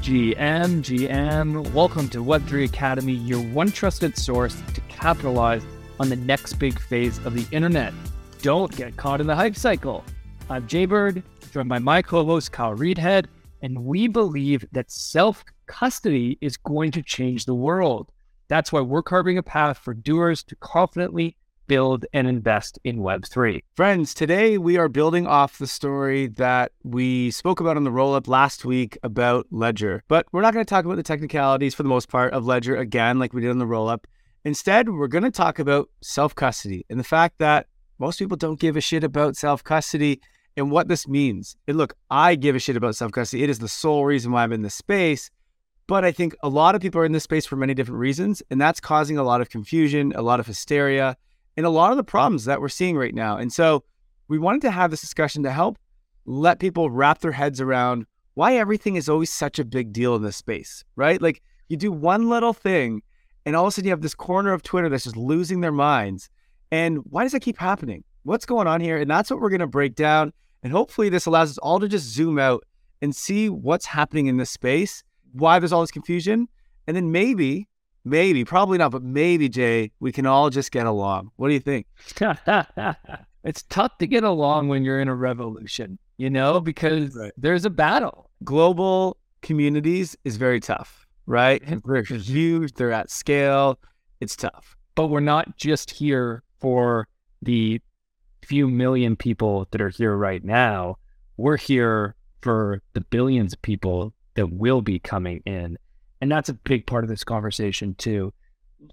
GM, GM. Welcome to Web3 Academy, your one trusted source to capitalize on the next big phase of the internet. Don't get caught in the hype cycle. I'm Jaybird, joined by my co host Kyle Reidhead, and we believe that self custody is going to change the world. That's why we're carving a path for doers to confidently build and invest in Web3. Friends, today we are building off the story that we spoke about on the roll up last week about Ledger. But we're not going to talk about the technicalities for the most part of Ledger again, like we did on the roll up. Instead, we're going to talk about self custody and the fact that most people don't give a shit about self custody and what this means. And look, I give a shit about self custody. It is the sole reason why I'm in this space. But I think a lot of people are in this space for many different reasons, and that's causing a lot of confusion, a lot of hysteria, and a lot of the problems that we're seeing right now. And so we wanted to have this discussion to help let people wrap their heads around why everything is always such a big deal in this space, right? Like you do one little thing and all of a sudden you have this corner of Twitter that's just losing their minds. And why does that keep happening? What's going on here? And that's what we're going to break down. And hopefully this allows us all to just zoom out and see what's happening in this space, why there's all this confusion. And then maybe maybe, probably not, but maybe, Jay, we can all just get along. What do you think? it's tough to get along when you're in a revolution, you know, because right. there's a battle. Global communities is very tough, right? They're huge, they're at scale. It's tough. But we're not just here for the few million people that are here right now. We're here for the billions of people that will be coming in. And that's a big part of this conversation, too.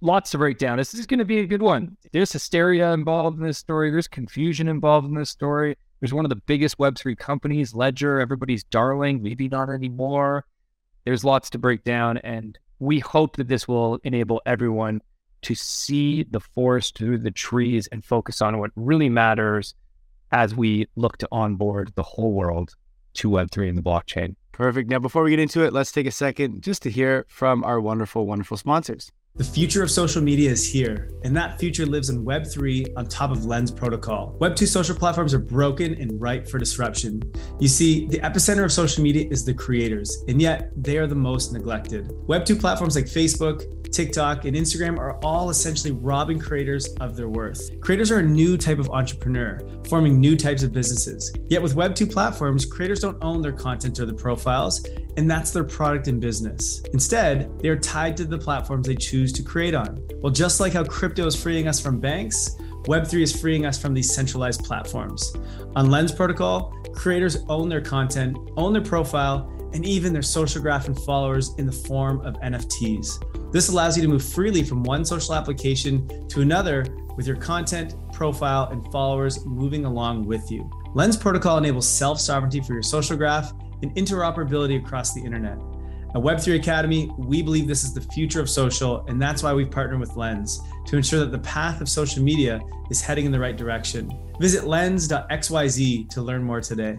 Lots to break down. This is going to be a good one. There's hysteria involved in this story, there's confusion involved in this story. There's one of the biggest Web3 companies, Ledger, everybody's darling, maybe not anymore. There's lots to break down. And we hope that this will enable everyone to see the forest through the trees and focus on what really matters as we look to onboard the whole world to Web3 and the blockchain. Perfect. Now, before we get into it, let's take a second just to hear from our wonderful, wonderful sponsors. The future of social media is here, and that future lives in Web3 on top of Lens Protocol. Web2 social platforms are broken and ripe for disruption. You see, the epicenter of social media is the creators, and yet they are the most neglected. Web2 platforms like Facebook, TikTok, and Instagram are all essentially robbing creators of their worth. Creators are a new type of entrepreneur, forming new types of businesses. Yet with Web2 platforms, creators don't own their content or the profiles, and that's their product and business. Instead, they are tied to the platforms they choose to create on. Well, just like how crypto is freeing us from banks, Web3 is freeing us from these centralized platforms. On Lens Protocol, creators own their content, own their profile, and even their social graph and followers in the form of NFTs. This allows you to move freely from one social application to another with your content, profile, and followers moving along with you. Lens Protocol enables self sovereignty for your social graph and interoperability across the internet. At Web3 Academy, we believe this is the future of social, and that's why we've partnered with Lens to ensure that the path of social media is heading in the right direction. Visit lens.xyz to learn more today.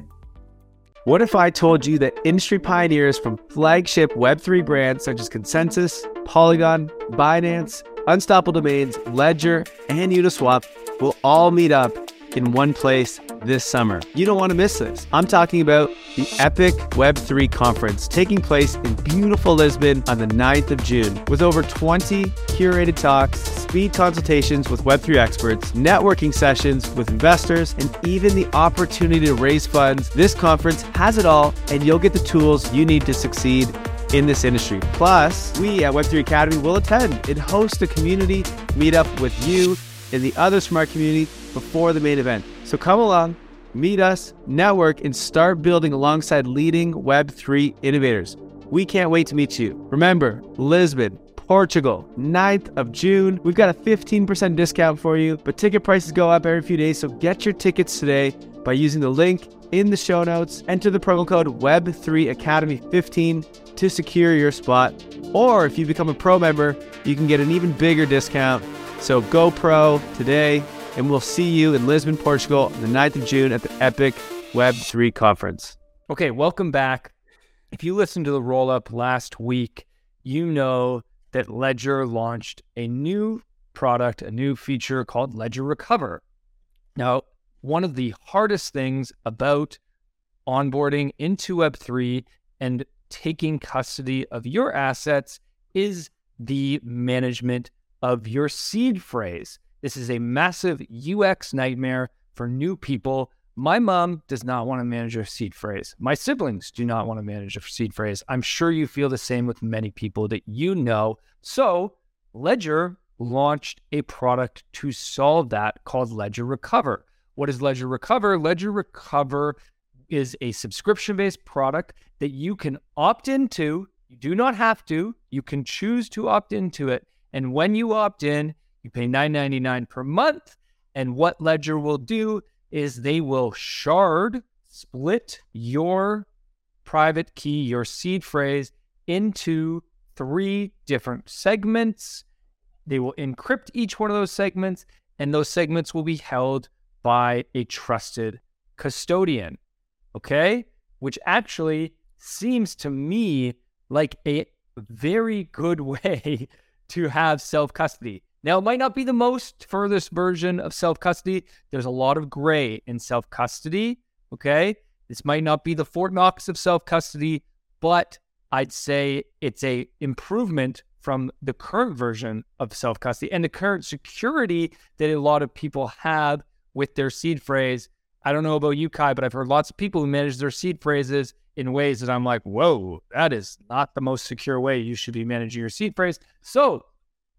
What if I told you that industry pioneers from flagship Web3 brands such as ConsenSys, Polygon, Binance, Unstoppable Domains, Ledger, and Uniswap will all meet up in one place this summer. You don't want to miss this. I'm talking about the Epic Web3 conference taking place in beautiful Lisbon on the 9th of June with over 20 curated talks, speed consultations with Web3 experts, networking sessions with investors, and even the opportunity to raise funds. This conference has it all, and you'll get the tools you need to succeed in this industry. Plus, we at Web3 Academy will attend and host a community meetup with you and the other smart community before the main event. So come along, meet us, network, and start building alongside leading Web3 innovators. We can't wait to meet you. Remember, Lisbon, Portugal, 9th of June. We've got a 15% discount for you, but ticket prices go up every few days, so get your tickets today by using the link in the show notes. Enter the promo code Web3 Academy 15 to secure your spot. Or if you become a pro member, you can get an even bigger discount. So go pro today and we'll see you in Lisbon, Portugal the 9th of June at the Epic Web3 conference. Okay, welcome back. If you listened to the roll up last week, you know that Ledger launched a new product, a new feature called Ledger Recover. Now, one of the hardest things about onboarding into Web3 and taking custody of your assets is the management of your seed phrase. This is a massive UX nightmare for new people. My mom does not want to manage a seed phrase. My siblings do not want to manage a seed phrase. I'm sure you feel the same with many people that you know. So, Ledger launched a product to solve that called Ledger Recover. What is Ledger Recover? Ledger Recover is a subscription based product that you can opt into. You do not have to, you can choose to opt into it. And when you opt in, you pay $9.99 per month. And what Ledger will do is they will shard, split your private key, your seed phrase, into three different segments. They will encrypt each one of those segments, and those segments will be held by a trusted custodian. Okay? Which actually seems to me like a very good way to have self custody. Now, it might not be the most furthest version of self custody. There's a lot of gray in self custody. Okay. This might not be the Fort Knox of self custody, but I'd say it's a improvement from the current version of self custody and the current security that a lot of people have with their seed phrase. I don't know about you, Kai, but I've heard lots of people who manage their seed phrases in ways that I'm like, whoa, that is not the most secure way you should be managing your seed phrase. So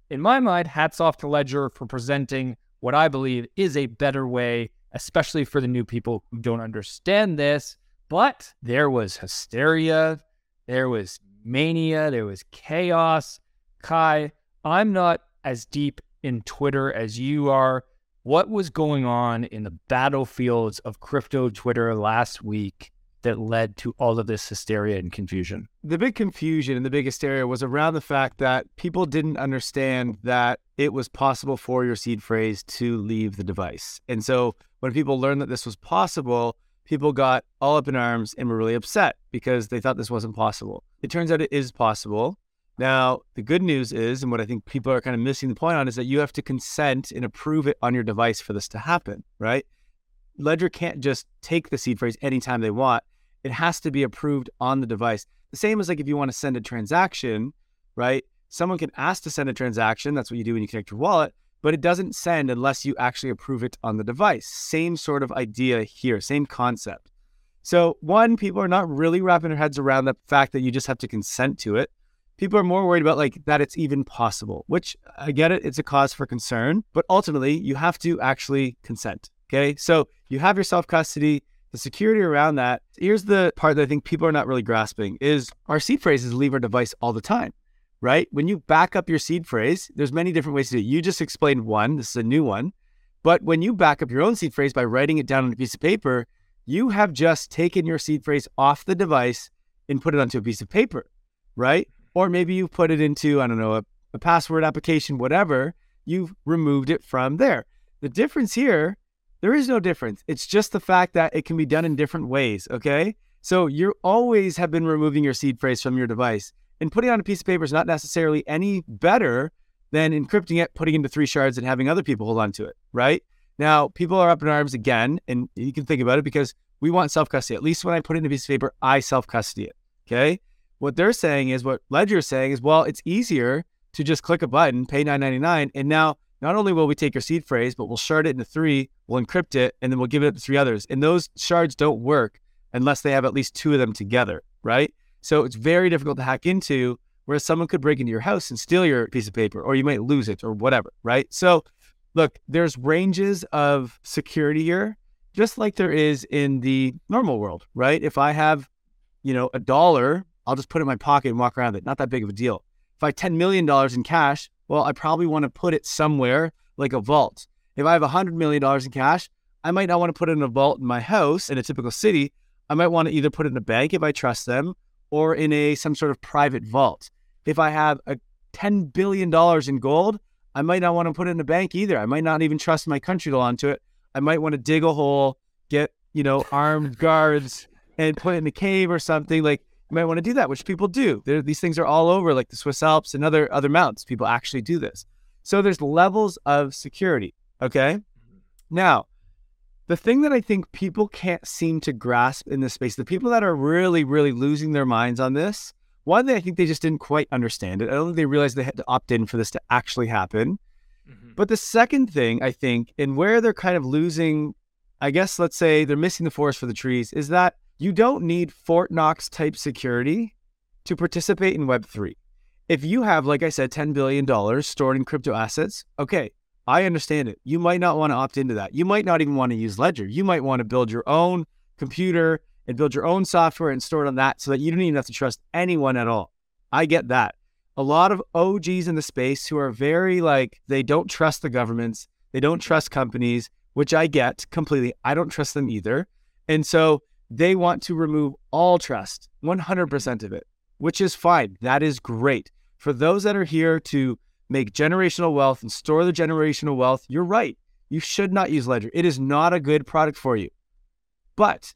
in my mind, hats off to Ledger for presenting what I believe is a better way, especially for the new people who don't understand this. But there was hysteria, there was mania, there was chaos. Kai, I'm not as deep in Twitter as you are. What was going on in the battlefields of crypto Twitter last week that led to all of this hysteria and confusion? The big confusion and the big hysteria was around the fact that people didn't understand that it was possible for your seed phrase to leave the device. And so when people learned that this was possible, people got all up in arms and were really upset because they thought this wasn't possible. It turns out it is possible. Now, the good news is, and what I think people are kind of missing the point on, is that you have to consent and approve it on your device for this to happen, right? Ledger can't just take the seed phrase anytime they want. It has to be approved on the device. The same as like if you want to send a transaction, right? Someone can ask to send a transaction. That's what you do when you connect your wallet, but it doesn't send unless you actually approve it on the device. Same sort of idea here, same concept. So, one, people are not really wrapping their heads around the fact that you just have to consent to it. People are more worried about like that it's even possible, which I get it, it's a cause for concern, but ultimately you have to actually consent. Okay. So you have your self custody, the security around that. Here's the part that I think people are not really grasping is our seed phrases leave our device all the time, right? When you back up your seed phrase, there's many different ways to do it. You just explained one. This is a new one. But when you back up your own seed phrase by writing it down on a piece of paper, you have just taken your seed phrase off the device and put it onto a piece of paper, right? Or maybe you put it into, I don't know, a, a password application, whatever. You've removed it from there. The difference here there is no difference. It's just the fact that it can be done in different ways. Okay. So you always have been removing your seed phrase from your device and putting on a piece of paper is not necessarily any better than encrypting it, putting it into three shards and having other people hold on to it. Right. Now, people are up in arms again, and you can think about it because we want self custody. At least when I put it in a piece of paper, I self custody it. Okay. What they're saying is what Ledger is saying is, well, it's easier to just click a button, pay $9.99, and now not only will we take your seed phrase, but we'll shard it into three, we'll encrypt it, and then we'll give it to three others. And those shards don't work unless they have at least two of them together, right? So it's very difficult to hack into, whereas someone could break into your house and steal your piece of paper, or you might lose it or whatever, right? So look, there's ranges of security here, just like there is in the normal world, right? If I have, you know, a dollar, I'll just put it in my pocket and walk around it. Not that big of a deal. If I have $10 million in cash, well, I probably want to put it somewhere like a vault. If I have $100 million in cash, I might not want to put it in a vault in my house in a typical city. I might want to either put it in a bank if I trust them or in a some sort of private vault. If I have a $10 billion in gold, I might not want to put it in a bank either. I might not even trust my country to onto it. I might want to dig a hole, get, you know, armed guards and put it in a cave or something. Like you might want to do that, which people do. There, these things are all over, like the Swiss Alps and other other mountains. People actually do this. So there's levels of security. Okay. Now, the thing that I think people can't seem to grasp in this space, the people that are really, really losing their minds on this, one thing I think they just didn't quite understand it. I don't think they realized they had to opt in for this to actually happen. Mm-hmm. But the second thing I think, and where they're kind of losing, I guess, let's say they're missing the forest for the trees, is that you don't need Fort Knox type security to participate in Web3. If you have, like I said, $10 billion stored in crypto assets, okay, I understand it. You might not want to opt into that. You might not even want to use Ledger. You might want to build your own computer and build your own software and store it on that so that you don't even have to trust anyone at all. I get that. A lot of OGs in the space who are very like, they don't trust the governments, they don't trust companies, which I get completely. I don't trust them either. And so they want to remove all trust, 100% of it, which is fine. That is great. For those that are here to make generational wealth and store the generational wealth, you're right. You should not use Ledger. It is not a good product for you. But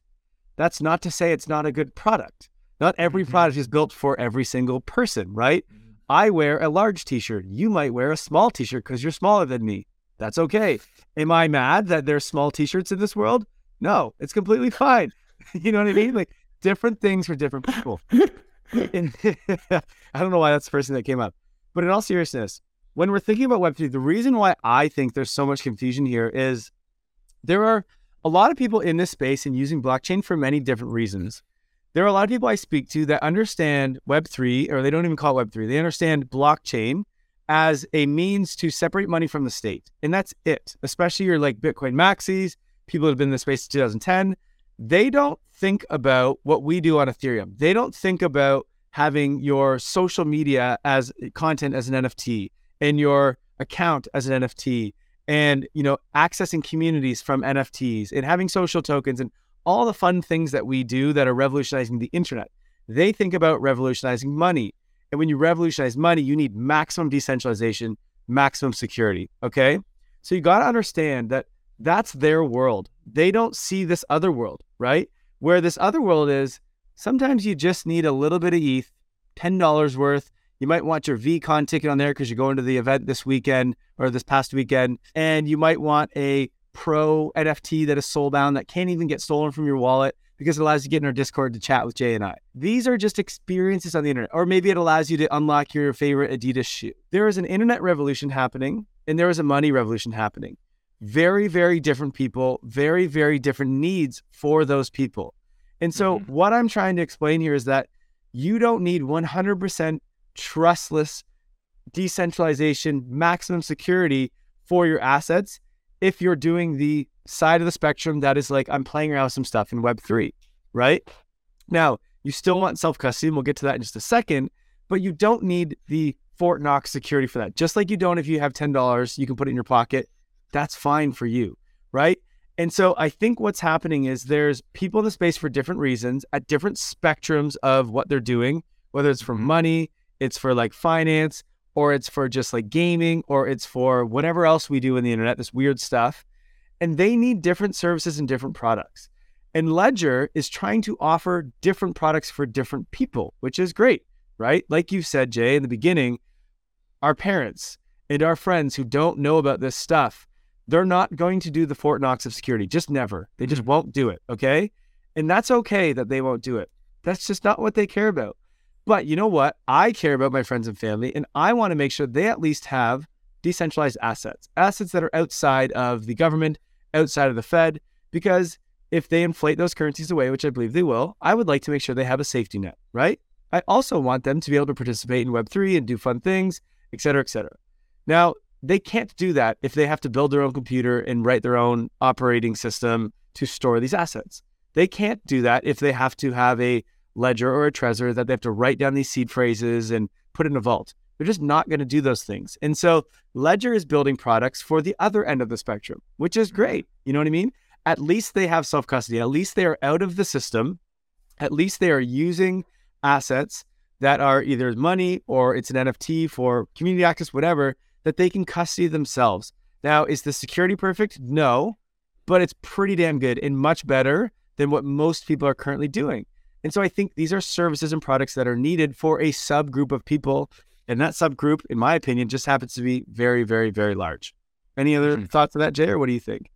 that's not to say it's not a good product. Not every mm-hmm. product is built for every single person, right? Mm-hmm. I wear a large t shirt. You might wear a small t shirt because you're smaller than me. That's okay. Am I mad that there's small t shirts in this world? No, it's completely fine. you know what I mean? Like different things for different people. and, I don't know why that's the first thing that came up. But in all seriousness, when we're thinking about Web3, the reason why I think there's so much confusion here is there are a lot of people in this space and using blockchain for many different reasons. There are a lot of people I speak to that understand Web3, or they don't even call it Web3. They understand blockchain as a means to separate money from the state. And that's it, especially your like Bitcoin maxis, people that have been in the space since 2010. They don't think about what we do on Ethereum. They don't think about having your social media as content as an NFT and your account as an NFT and you know accessing communities from NFTs and having social tokens and all the fun things that we do that are revolutionizing the internet. They think about revolutionizing money. And when you revolutionize money, you need maximum decentralization, maximum security, okay? So you got to understand that that's their world. They don't see this other world, right? Where this other world is Sometimes you just need a little bit of ETH, $10 worth. You might want your VeeCon ticket on there because you're going to the event this weekend or this past weekend. And you might want a pro NFT that is down that can't even get stolen from your wallet because it allows you to get in our Discord to chat with Jay and I. These are just experiences on the internet, or maybe it allows you to unlock your favorite Adidas shoe. There is an internet revolution happening, and there is a money revolution happening. Very, very different people, very, very different needs for those people. And so, mm-hmm. what I'm trying to explain here is that you don't need 100% trustless decentralization, maximum security for your assets if you're doing the side of the spectrum that is like, I'm playing around with some stuff in Web3, right? Now, you still want self custody, and we'll get to that in just a second, but you don't need the Fort Knox security for that. Just like you don't if you have $10, you can put it in your pocket. That's fine for you, right? And so I think what's happening is there's people in the space for different reasons at different spectrums of what they're doing, whether it's for mm-hmm. money, it's for like finance, or it's for just like gaming, or it's for whatever else we do in the internet, this weird stuff. And they need different services and different products. And Ledger is trying to offer different products for different people, which is great, right? Like you said, Jay, in the beginning, our parents and our friends who don't know about this stuff they're not going to do the Fort Knox of security. Just never. They just mm-hmm. won't do it. Okay. And that's okay that they won't do it. That's just not what they care about. But you know what? I care about my friends and family, and I want to make sure they at least have decentralized assets, assets that are outside of the government, outside of the Fed, because if they inflate those currencies away, which I believe they will, I would like to make sure they have a safety net, right? I also want them to be able to participate in Web3 and do fun things, et cetera, et cetera. Now, they can't do that if they have to build their own computer and write their own operating system to store these assets. They can't do that if they have to have a ledger or a Trezor that they have to write down these seed phrases and put in a vault. They're just not going to do those things. And so Ledger is building products for the other end of the spectrum, which is great. You know what I mean? At least they have self custody. At least they are out of the system. At least they are using assets that are either money or it's an NFT for community access, whatever, that they can custody themselves. Now, is the security perfect? No, but it's pretty damn good and much better than what most people are currently doing. And so I think these are services and products that are needed for a subgroup of people. And that subgroup, in my opinion, just happens to be very, very, very large. Any other mm-hmm. thoughts on that, Jay, or what do you think?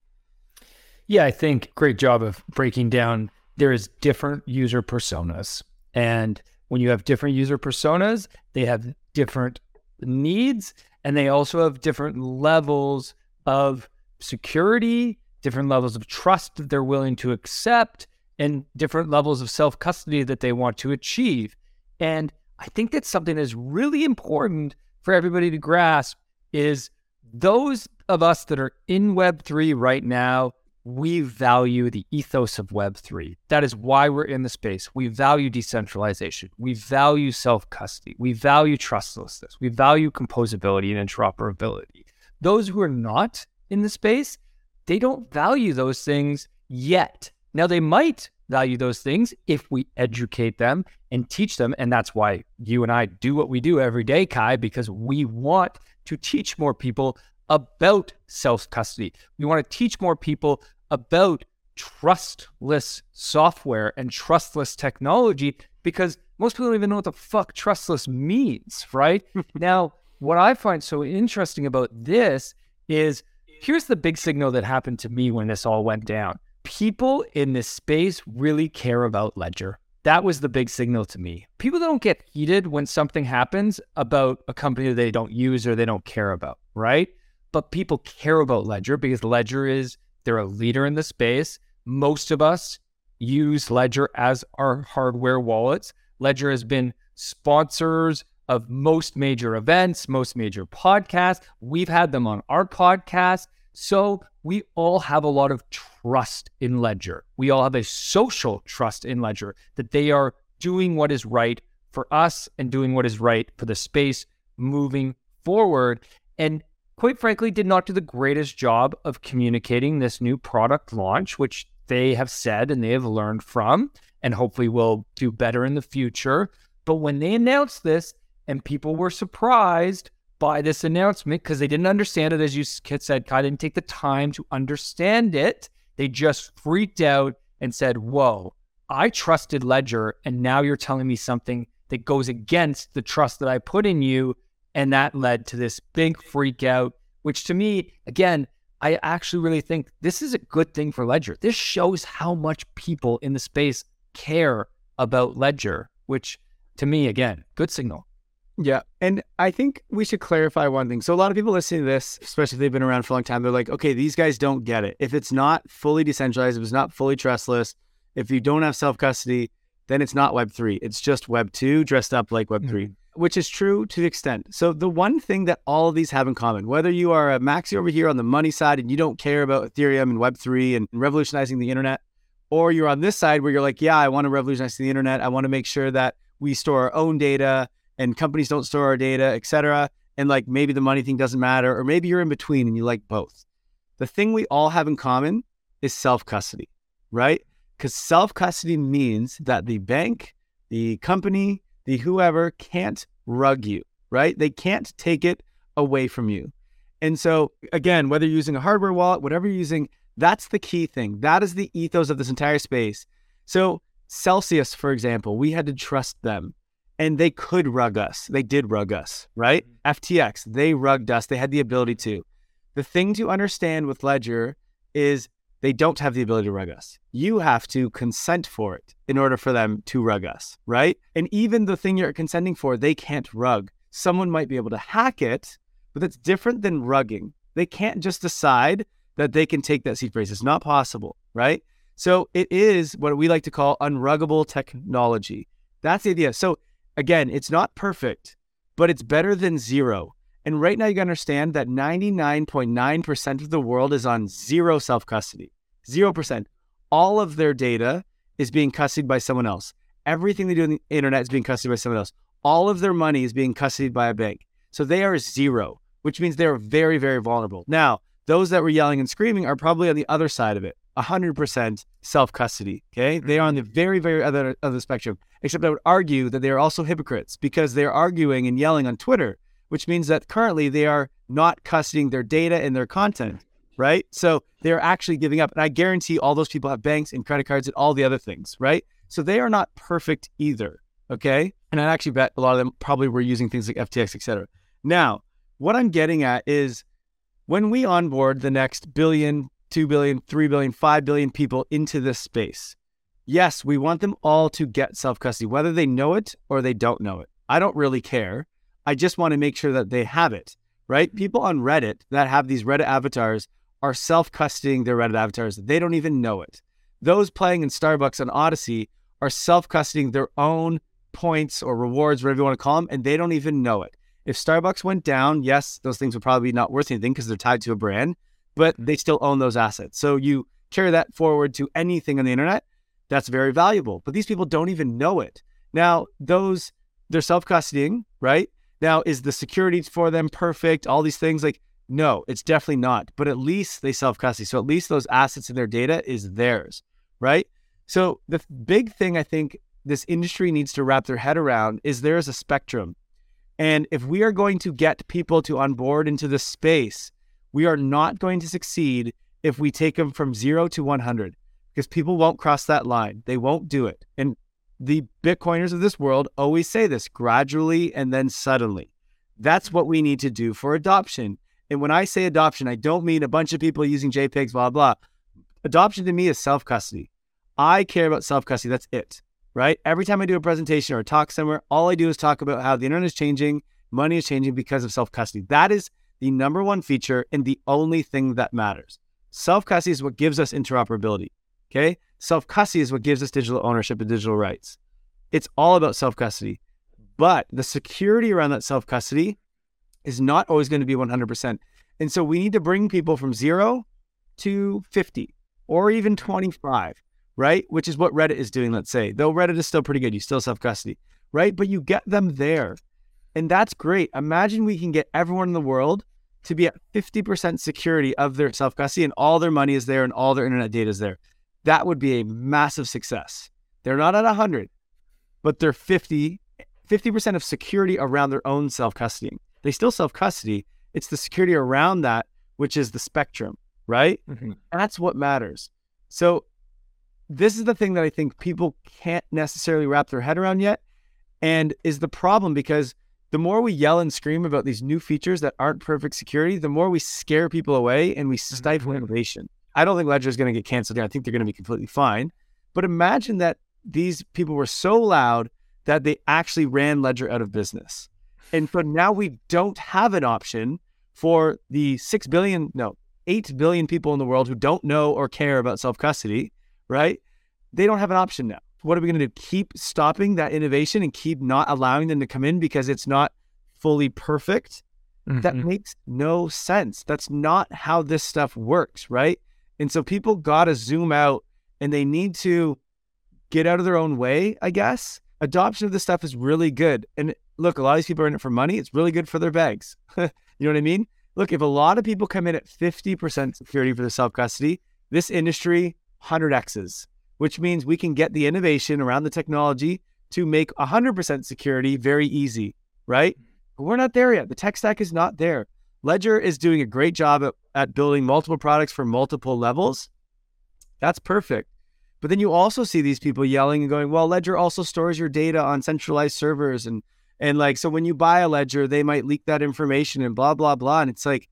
Yeah, I think great job of breaking down. There is different user personas. And when you have different user personas, they have different needs and they also have different levels of security, different levels of trust that they're willing to accept, and different levels of self custody that they want to achieve. And I think that's something that's really important for everybody to grasp is those of us that are in Web3 right now, we value the ethos of Web3. That is why we're in the space. We value decentralization. We value self custody. We value trustlessness. We value composability and interoperability. Those who are not in the space, they don't value those things yet. Now, they might value those things if we educate them and teach them. And that's why you and I do what we do every day, Kai, because we want to teach more people about self custody. We want to teach more people about trustless software and trustless technology because most people don't even know what the fuck trustless means, right? now, what I find so interesting about this is here's the big signal that happened to me when this all went down people in this space really care about Ledger. That was the big signal to me. People don't get heated when something happens about a company they don't use or they don't care about, right? But people care about Ledger because Ledger is, they're a leader in the space. Most of us use Ledger as our hardware wallets. Ledger has been sponsors of most major events, most major podcasts. We've had them on our podcast. So we all have a lot of trust in Ledger. We all have a social trust in Ledger that they are doing what is right for us and doing what is right for the space moving forward. And quite frankly, did not do the greatest job of communicating this new product launch, which they have said and they have learned from, and hopefully will do better in the future. But when they announced this and people were surprised, by this announcement because they didn't understand it, as you said, Kai didn't take the time to understand it. They just freaked out and said, Whoa, I trusted Ledger, and now you're telling me something that goes against the trust that I put in you. And that led to this big freak out, which to me, again, I actually really think this is a good thing for Ledger. This shows how much people in the space care about Ledger, which to me, again, good signal. Yeah. And I think we should clarify one thing. So, a lot of people listening to this, especially if they've been around for a long time, they're like, okay, these guys don't get it. If it's not fully decentralized, if it's not fully trustless, if you don't have self custody, then it's not Web3. It's just Web2 dressed up like Web3, mm-hmm. Which is true to the extent. So, the one thing that all of these have in common, whether you are a maxi over here on the money side and you don't care about Ethereum and Web3 and revolutionizing the internet, or you're on this side where you're like, yeah, I want to revolutionize the internet. I want to make sure that we store our own data and companies don't store our data, et cetera. And like maybe the money thing doesn't matter, or maybe you're in between and you like both. The thing we all have in common is self custody, right? Because self custody means that the bank, the company, the whoever can't rug you, right? They can't take it away from you. And so, again, whether you're using a hardware wallet, whatever you're using, that's the key thing. That is the ethos of this entire space. So, Celsius, for example, we had to trust them and they could rug us. They did rug us, right? Mm-hmm. FTX, they rugged us. They had the ability to. The thing to understand with Ledger is they don't have the ability to rug us. You have to consent for it in order for them to rug us, right? And even the thing you're consenting for, they can't rug. Someone might be able to hack it, but that's different than rugging. They can't just decide that they can take that seed phrase. It's not possible, right? So it is what we like to call unruggable technology. That's the idea. So Again, it's not perfect, but it's better than zero. And right now, you understand that 99.9% of the world is on zero self custody. 0%. All of their data is being custodied by someone else. Everything they do on the internet is being custodied by someone else. All of their money is being custodied by a bank. So they are zero, which means they're very, very vulnerable. Now, those that were yelling and screaming are probably on the other side of it. 100% self custody. Okay. They are on the mm-hmm. very, very other of the spectrum. Except I would argue that they are also hypocrites because they're arguing and yelling on Twitter, which means that currently they are not custodying their data and their content. Right. So they're actually giving up. And I guarantee all those people have banks and credit cards and all the other things. Right. So they are not perfect either. Okay. And I actually bet a lot of them probably were using things like FTX, et cetera. Now, what I'm getting at is when we onboard the next billion, 2 billion, 3 billion, 5 billion people into this space. Yes, we want them all to get self custody, whether they know it or they don't know it. I don't really care. I just want to make sure that they have it, right? People on Reddit that have these Reddit avatars are self custodying their Reddit avatars. They don't even know it. Those playing in Starbucks on Odyssey are self custodying their own points or rewards, whatever you want to call them, and they don't even know it. If Starbucks went down, yes, those things would probably be not worth anything because they're tied to a brand, but they still own those assets. So you carry that forward to anything on the internet, that's very valuable. But these people don't even know it. Now, those they're self-custodying, right? Now, is the security for them perfect? All these things like no, it's definitely not. But at least they self-custody. So at least those assets in their data is theirs, right? So the big thing I think this industry needs to wrap their head around is there is a spectrum. And if we are going to get people to onboard into this space, we are not going to succeed if we take them from zero to 100 because people won't cross that line. They won't do it. And the Bitcoiners of this world always say this gradually and then suddenly. That's what we need to do for adoption. And when I say adoption, I don't mean a bunch of people using JPEGs, blah, blah. Adoption to me is self custody. I care about self custody. That's it, right? Every time I do a presentation or a talk somewhere, all I do is talk about how the internet is changing, money is changing because of self custody. That is the number one feature and the only thing that matters. Self custody is what gives us interoperability. Okay. Self custody is what gives us digital ownership and digital rights. It's all about self custody. But the security around that self custody is not always going to be 100%. And so we need to bring people from zero to 50 or even 25 right? Which is what Reddit is doing, let's say. Though Reddit is still pretty good, you still self custody, right? But you get them there. And that's great. Imagine we can get everyone in the world to be at 50% security of their self custody and all their money is there and all their internet data is there. That would be a massive success. They're not at 100, but they're 50, 50% of security around their own self custodying. They still self custody. It's the security around that, which is the spectrum, right? Mm-hmm. That's what matters. So this is the thing that I think people can't necessarily wrap their head around yet, and is the problem because the more we yell and scream about these new features that aren't perfect security, the more we scare people away and we stifle mm-hmm. innovation. I don't think Ledger is going to get canceled here. I think they're going to be completely fine. But imagine that these people were so loud that they actually ran Ledger out of business. And so now we don't have an option for the 6 billion, no, 8 billion people in the world who don't know or care about self custody right? They don't have an option now. What are we going to do? Keep stopping that innovation and keep not allowing them to come in because it's not fully perfect? Mm-hmm. That makes no sense. That's not how this stuff works, right? And so people got to zoom out and they need to get out of their own way, I guess. Adoption of this stuff is really good. And look, a lot of these people are in it for money. It's really good for their bags. you know what I mean? Look, if a lot of people come in at 50% security for the self custody, this industry 100x's, which means we can get the innovation around the technology to make 100% security very easy, right? But we're not there yet. The tech stack is not there. Ledger is doing a great job at, at building multiple products for multiple levels. That's perfect. But then you also see these people yelling and going, well, Ledger also stores your data on centralized servers. And, and like, so when you buy a Ledger, they might leak that information and blah, blah, blah. And it's like,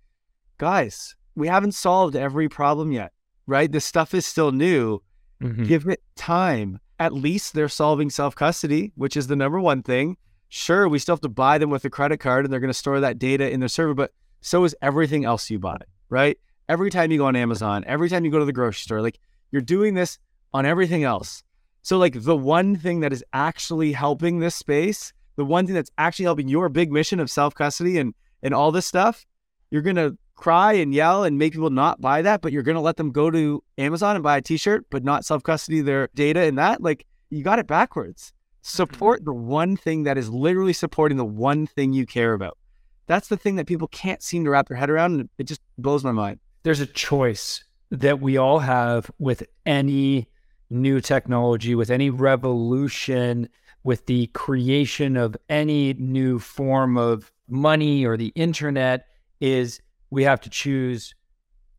guys, we haven't solved every problem yet right? This stuff is still new. Mm-hmm. Give it time. At least they're solving self custody, which is the number one thing. Sure, we still have to buy them with a credit card and they're going to store that data in their server, but so is everything else you buy, right? Every time you go on Amazon, every time you go to the grocery store, like you're doing this on everything else. So, like the one thing that is actually helping this space, the one thing that's actually helping your big mission of self custody and and all this stuff, you're gonna cry and yell and make people not buy that, but you're going to let them go to Amazon and buy a t-shirt, but not self-custody their data and that, like you got it backwards. Mm-hmm. Support the one thing that is literally supporting the one thing you care about. That's the thing that people can't seem to wrap their head around. And it just blows my mind. There's a choice that we all have with any new technology, with any revolution, with the creation of any new form of money or the internet is we have to choose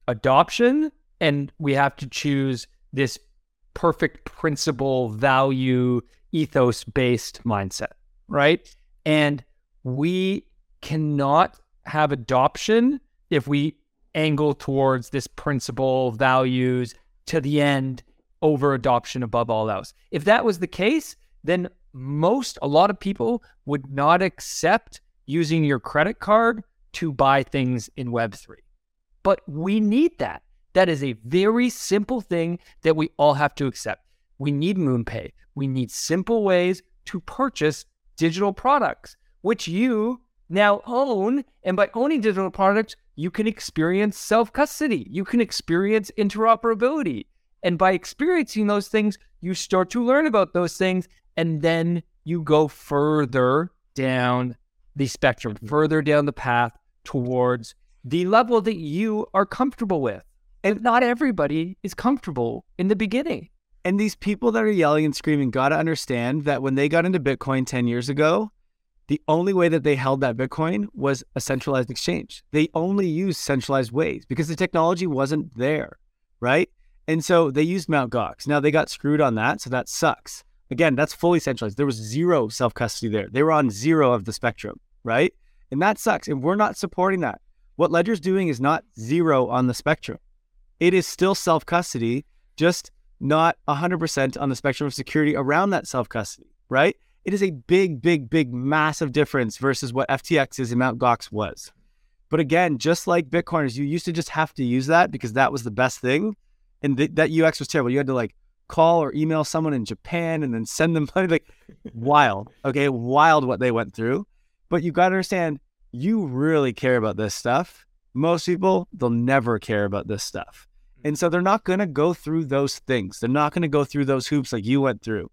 adoption and we have to choose this perfect principle, value, ethos based mindset, right? And we cannot have adoption if we angle towards this principle, values to the end over adoption above all else. If that was the case, then most, a lot of people would not accept using your credit card to buy things in Web3. But we need that. That is a very simple thing that we all have to accept. We need MoonPay. We need simple ways to purchase digital products, which you now own. And by owning digital products, you can experience self custody, you can experience interoperability. And by experiencing those things, you start to learn about those things. And then you go further down the spectrum, mm-hmm. further down the path towards the level that you are comfortable with. And not everybody is comfortable in the beginning. And these people that are yelling and screaming got to understand that when they got into Bitcoin 10 years ago, the only way that they held that Bitcoin was a centralized exchange. They only used centralized ways because the technology wasn't there, right? And so they used Mt. Gox. Now they got screwed on that, so that sucks. Again, that's fully centralized. There was zero self custody there. They were on zero of the spectrum, right? And that sucks. And we're not supporting that. What Ledger's doing is not zero on the spectrum. It is still self custody, just not 100% on the spectrum of security around that self custody, right? It is a big, big, big, massive difference versus what FTX is and Mt. Gox was. But again, just like Bitcoiners, you used to just have to use that because that was the best thing. And th- that UX was terrible. You had to like call or email someone in Japan and then send them money. Like wild. Okay. Wild what they went through. But you got to understand, you really care about this stuff. Most people, they'll never care about this stuff. And so they're not going to go through those things. They're not going to go through those hoops like you went through.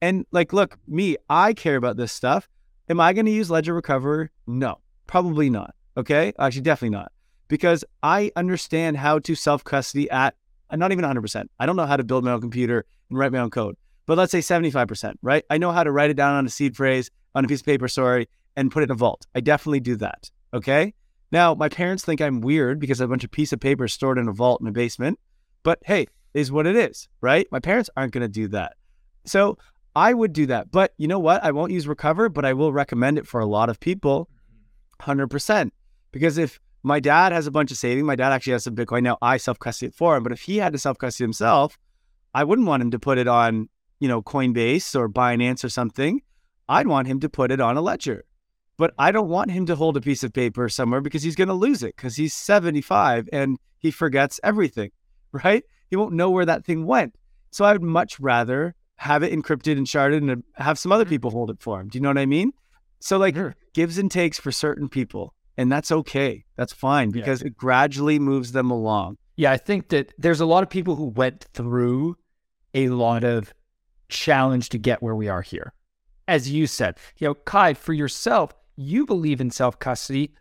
And like, look, me, I care about this stuff. Am I going to use Ledger Recover? No, probably not. Okay. Actually, definitely not. Because I understand how to self custody at not even 100%. I don't know how to build my own computer and write my own code, but let's say 75%, right? I know how to write it down on a seed phrase, on a piece of paper, sorry, and put it in a vault. I definitely do that. Okay. Now, my parents think I'm weird because I have a bunch of piece of paper stored in a vault in my basement, but hey, is what it is, right? My parents aren't going to do that. So I would do that. But you know what? I won't use Recover, but I will recommend it for a lot of people 100%. Because if my dad has a bunch of saving, my dad actually has some Bitcoin. Now I self custody it for him. But if he had to self custody himself, I wouldn't want him to put it on, you know, Coinbase or Binance or something. I'd want him to put it on a ledger. But I don't want him to hold a piece of paper somewhere because he's going to lose it because he's 75 and he forgets everything, right? He won't know where that thing went. So I would much rather have it encrypted and sharded and have some other mm-hmm. people hold it for him. Do you know what I mean? So like sure. gives and takes for certain people. And that's okay. That's fine because yeah. it gradually moves them along. Yeah, I think that there's a lot of people who went through a lot of challenge to get where we are here. As you said, you know, Kai, for yourself, you believe in self custody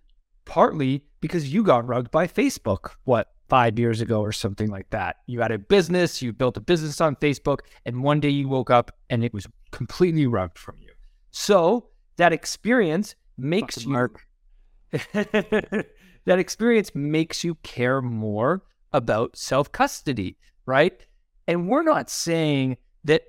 partly because you got rugged by Facebook, what, five years ago or something like that. You had a business, you built a business on Facebook, and one day you woke up and it was completely rugged from you. So that experience makes you Mark. that experience makes you care more about self custody, right? And we're not saying that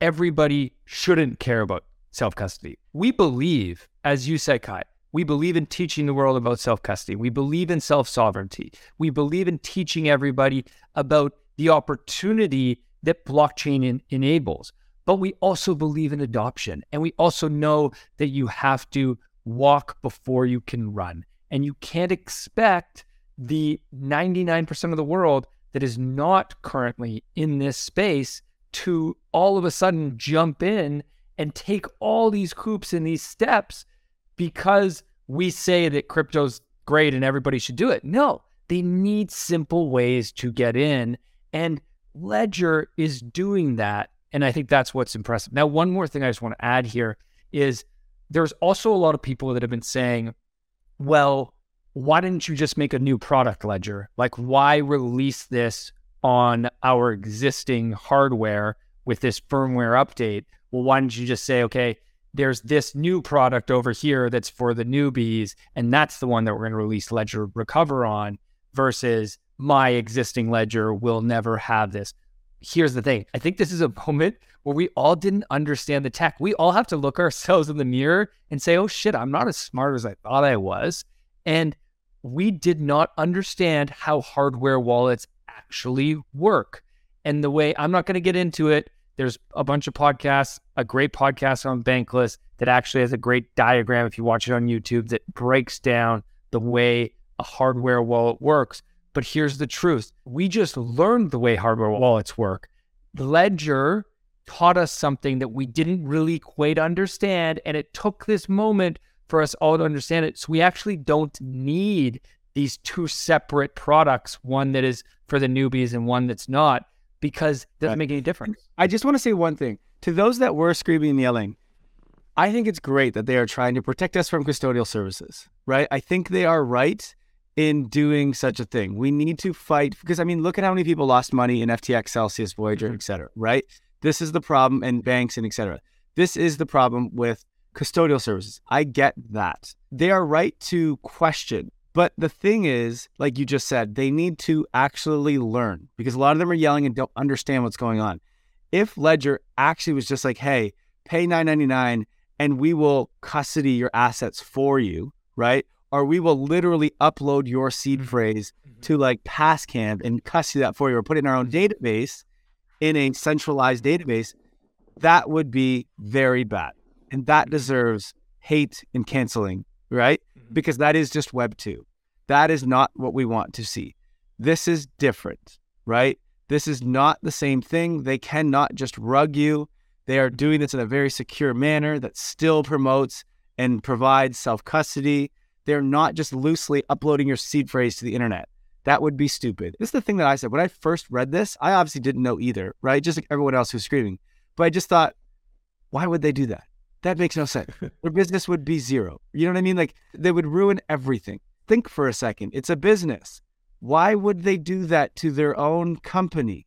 everybody shouldn't care about self custody. We believe, as you said, Kai, we believe in teaching the world about self custody. We believe in self sovereignty. We believe in teaching everybody about the opportunity that blockchain in- enables. But we also believe in adoption. And we also know that you have to walk before you can run. And you can't expect the 99% of the world that is not currently in this space to all of a sudden jump in and take all these hoops and these steps because we say that crypto's great and everybody should do it. No, they need simple ways to get in. And Ledger is doing that. And I think that's what's impressive. Now, one more thing I just want to add here is there's also a lot of people that have been saying, well, why didn't you just make a new product ledger? Like, why release this on our existing hardware with this firmware update? Well, why didn't you just say, okay, there's this new product over here that's for the newbies, and that's the one that we're going to release Ledger Recover on versus my existing ledger will never have this. Here's the thing I think this is a moment where we all didn't understand the tech. We all have to look ourselves in the mirror and say, oh shit, I'm not as smart as I thought I was. And we did not understand how hardware wallets actually work. And the way I'm not going to get into it, there's a bunch of podcasts, a great podcast on Bankless that actually has a great diagram if you watch it on YouTube that breaks down the way a hardware wallet works. But here's the truth we just learned the way hardware wallets work. Ledger taught us something that we didn't really quite understand. And it took this moment for us all to understand it. So we actually don't need these two separate products, one that is for the newbies and one that's not, because it doesn't make any difference. I just want to say one thing to those that were screaming and yelling. I think it's great that they are trying to protect us from custodial services, right? I think they are right in doing such a thing. We need to fight because I mean, look at how many people lost money in FTX, Celsius, Voyager, et cetera, right? This is the problem, and banks and et cetera. This is the problem with custodial services. I get that. They are right to question. But the thing is, like you just said, they need to actually learn because a lot of them are yelling and don't understand what's going on. If Ledger actually was just like, hey, pay 9.99 and we will custody your assets for you, right? Or we will literally upload your seed mm-hmm. phrase mm-hmm. to like Passcam and custody that for you or put it in our own mm-hmm. database in a centralized database, that would be very bad. And that deserves hate and canceling, right? Mm-hmm. Because that is just Web 2. That is not what we want to see. This is different, right? This is not the same thing. They cannot just rug you. They are doing this in a very secure manner that still promotes and provides self custody. They're not just loosely uploading your seed phrase to the internet. That would be stupid. This is the thing that I said. When I first read this, I obviously didn't know either, right? Just like everyone else who's screaming. But I just thought, why would they do that? That makes no sense. Their business would be zero. You know what I mean? Like they would ruin everything. Think for a second. It's a business. Why would they do that to their own company?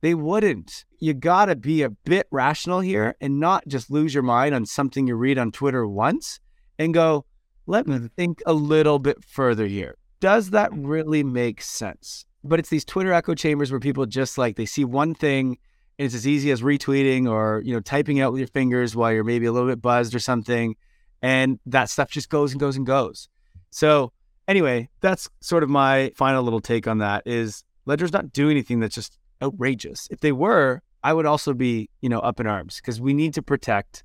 They wouldn't. You got to be a bit rational here and not just lose your mind on something you read on Twitter once and go, let me think a little bit further here does that really make sense? But it's these Twitter echo chambers where people just like they see one thing it's as easy as retweeting or you know typing out with your fingers while you're maybe a little bit buzzed or something, and that stuff just goes and goes and goes. So anyway, that's sort of my final little take on that. Is Ledger's not doing anything that's just outrageous. If they were, I would also be you know up in arms because we need to protect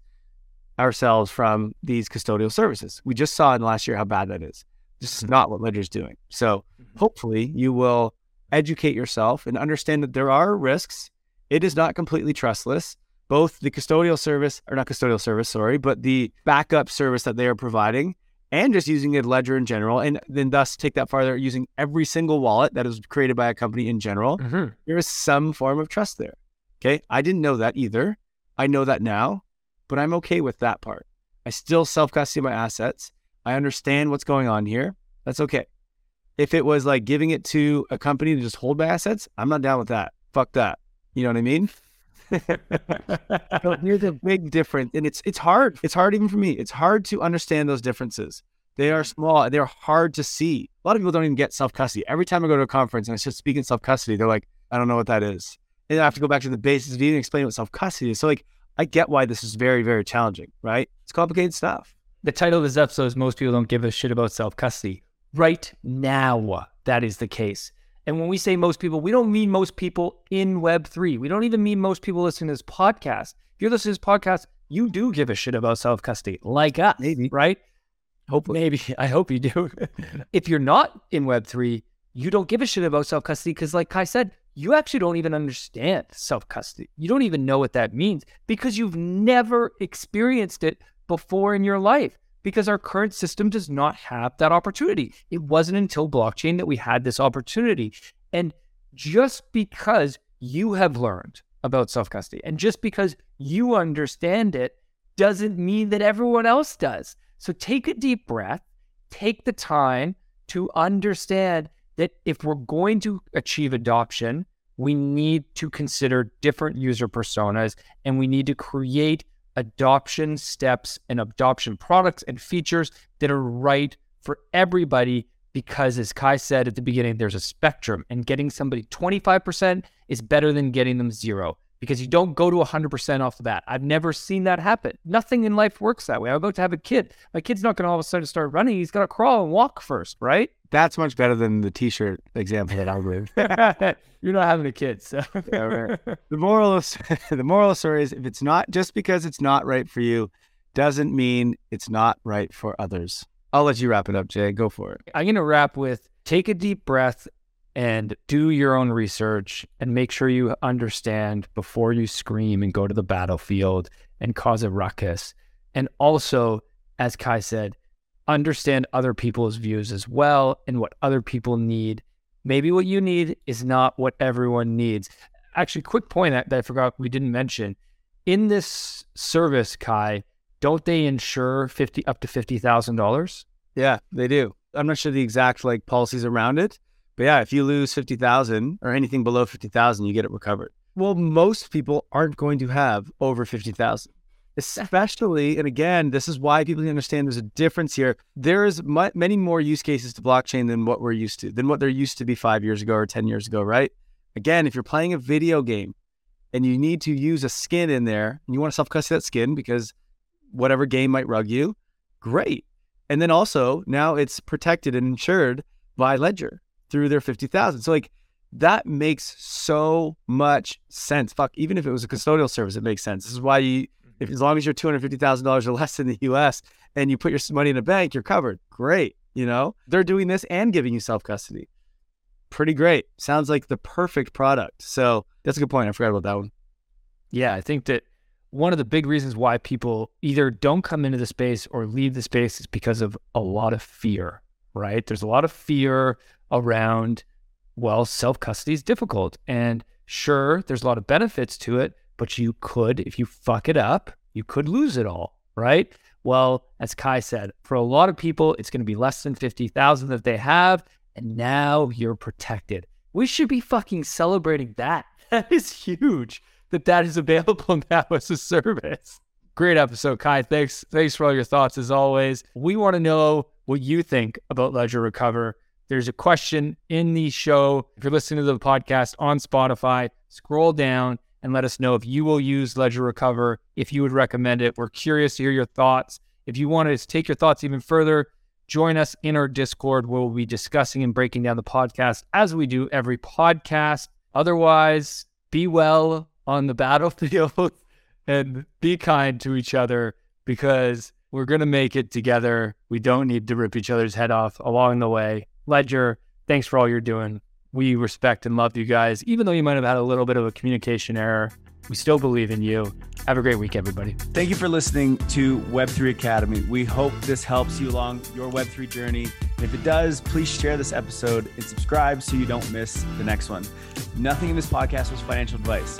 ourselves from these custodial services. We just saw in last year how bad that is. This is not what Ledger's doing. So mm-hmm. hopefully you will educate yourself and understand that there are risks. It is not completely trustless. Both the custodial service, or not custodial service, sorry, but the backup service that they are providing and just using a ledger in general, and then thus take that farther, using every single wallet that is created by a company in general, mm-hmm. there is some form of trust there. Okay. I didn't know that either. I know that now, but I'm okay with that part. I still self custody my assets. I understand what's going on here. That's okay. If it was like giving it to a company to just hold my assets, I'm not down with that. Fuck that. You know what I mean? So here's a big difference, and it's it's hard. It's hard even for me. It's hard to understand those differences. They are mm-hmm. small. They're hard to see. A lot of people don't even get self custody. Every time I go to a conference and I start speaking self custody, they're like, I don't know what that is. And I have to go back to the basics of even explain what self custody is. So like, I get why this is very very challenging. Right? It's complicated stuff. The title of this episode is Most People Don't Give a Shit About Self Custody. Right now, that is the case. And when we say most people, we don't mean most people in Web3. We don't even mean most people listening to this podcast. If you're listening to this podcast, you do give a shit about self custody, like us, maybe, right? Hope maybe. I hope you do. if you're not in Web3, you don't give a shit about self custody because, like Kyle said, you actually don't even understand self custody. You don't even know what that means because you've never experienced it before in your life because our current system does not have that opportunity. It wasn't until blockchain that we had this opportunity. And just because you have learned about self custody and just because you understand it doesn't mean that everyone else does. So take a deep breath, take the time to understand that if we're going to achieve adoption, we need to consider different user personas and we need to create adoption steps and adoption products and features that are right for everybody because as Kyle said at the beginning, there's a spectrum and getting somebody 25% is better than getting them zero. Because you don't go to 100% off the bat. I've never seen that happen. Nothing in life works that way. I'm about to have a kid. My kid's not going to all of a sudden start running. He's going to crawl and walk first, right? That's much better than the t-shirt example that I'll give. You're not having a kid, so Yeah, right. the moral of the moral of the story is if it's not just because it's not right for you, doesn't mean it's not right for others. I'll let you wrap it up, Jay. Go for it. I'm going to wrap with take a deep breath and do your own research and make sure you understand before you scream and go to the battlefield and cause a ruckus. And also, as Kyle said, understand other people's views as well and what other people need. Maybe what you need is not what everyone needs. Actually, quick point that, that I forgot we didn't mention. In this service, Kyle, don't they insure fifty up to fifty thousand dollars? Yeah, they do. I'm not sure the exact like policies around it, but yeah, if you lose fifty thousand or anything below fifty thousand, you get it recovered. Well, most people aren't going to have over fifty thousand, especially. And again, this is why people understand there's a difference here. There is mu- many more use cases to blockchain than what we're used to, than what there used to be five years ago or ten years ago, right? Again, if you're playing a video game and you need to use a skin in there, and you want to self custody that skin because whatever game might rug you, great. And then also now it's protected and insured by Ledger through their 50,000. So like that makes so much sense. Fuck, even if it was a custodial service, it makes sense. This is why you, mm-hmm. if as long as you're $250,000 or less in the US and you put your money in a bank, you're covered. Great. You know, they're doing this and giving you self custody. Pretty great. Sounds like the perfect product. So that's a good point. I forgot about that one. Yeah, I think that one of the big reasons why people either don't come into the space or leave the space is because of a lot of fear, right? There's a lot of fear around, well, self custody is difficult. And sure, there's a lot of benefits to it, but you could, if you fuck it up, you could lose it all, right? Well, as Kyle said, for a lot of people, it's going to be less than 50,000 that they have. And now you're protected. We should be fucking celebrating that. That is huge that that is available now as a service. Great episode, Kyle. Thanks, thanks for all your thoughts as always. We want to know what you think about Ledger Recover. There's a question in the show. If you're listening to the podcast on Spotify, scroll down and let us know if you will use Ledger Recover, if you would recommend it. We're curious to hear your thoughts. If you want to take your thoughts even further, join us in our Discord where we'll be discussing and breaking down the podcast as we do every podcast. Otherwise, be well on the battlefield and be kind to each other because we're going to make it together. We don't need to rip each other's head off along the way. Ledger, thanks for all you're doing. We respect and love you guys, even though you might have had a little bit of a communication error. We still believe in you. Have a great week, everybody. Thank you for listening to Web3 Academy. We hope this helps you along your Web3 journey. And if it does, please share this episode and subscribe so you don't miss the next one. Nothing in this podcast was financial advice.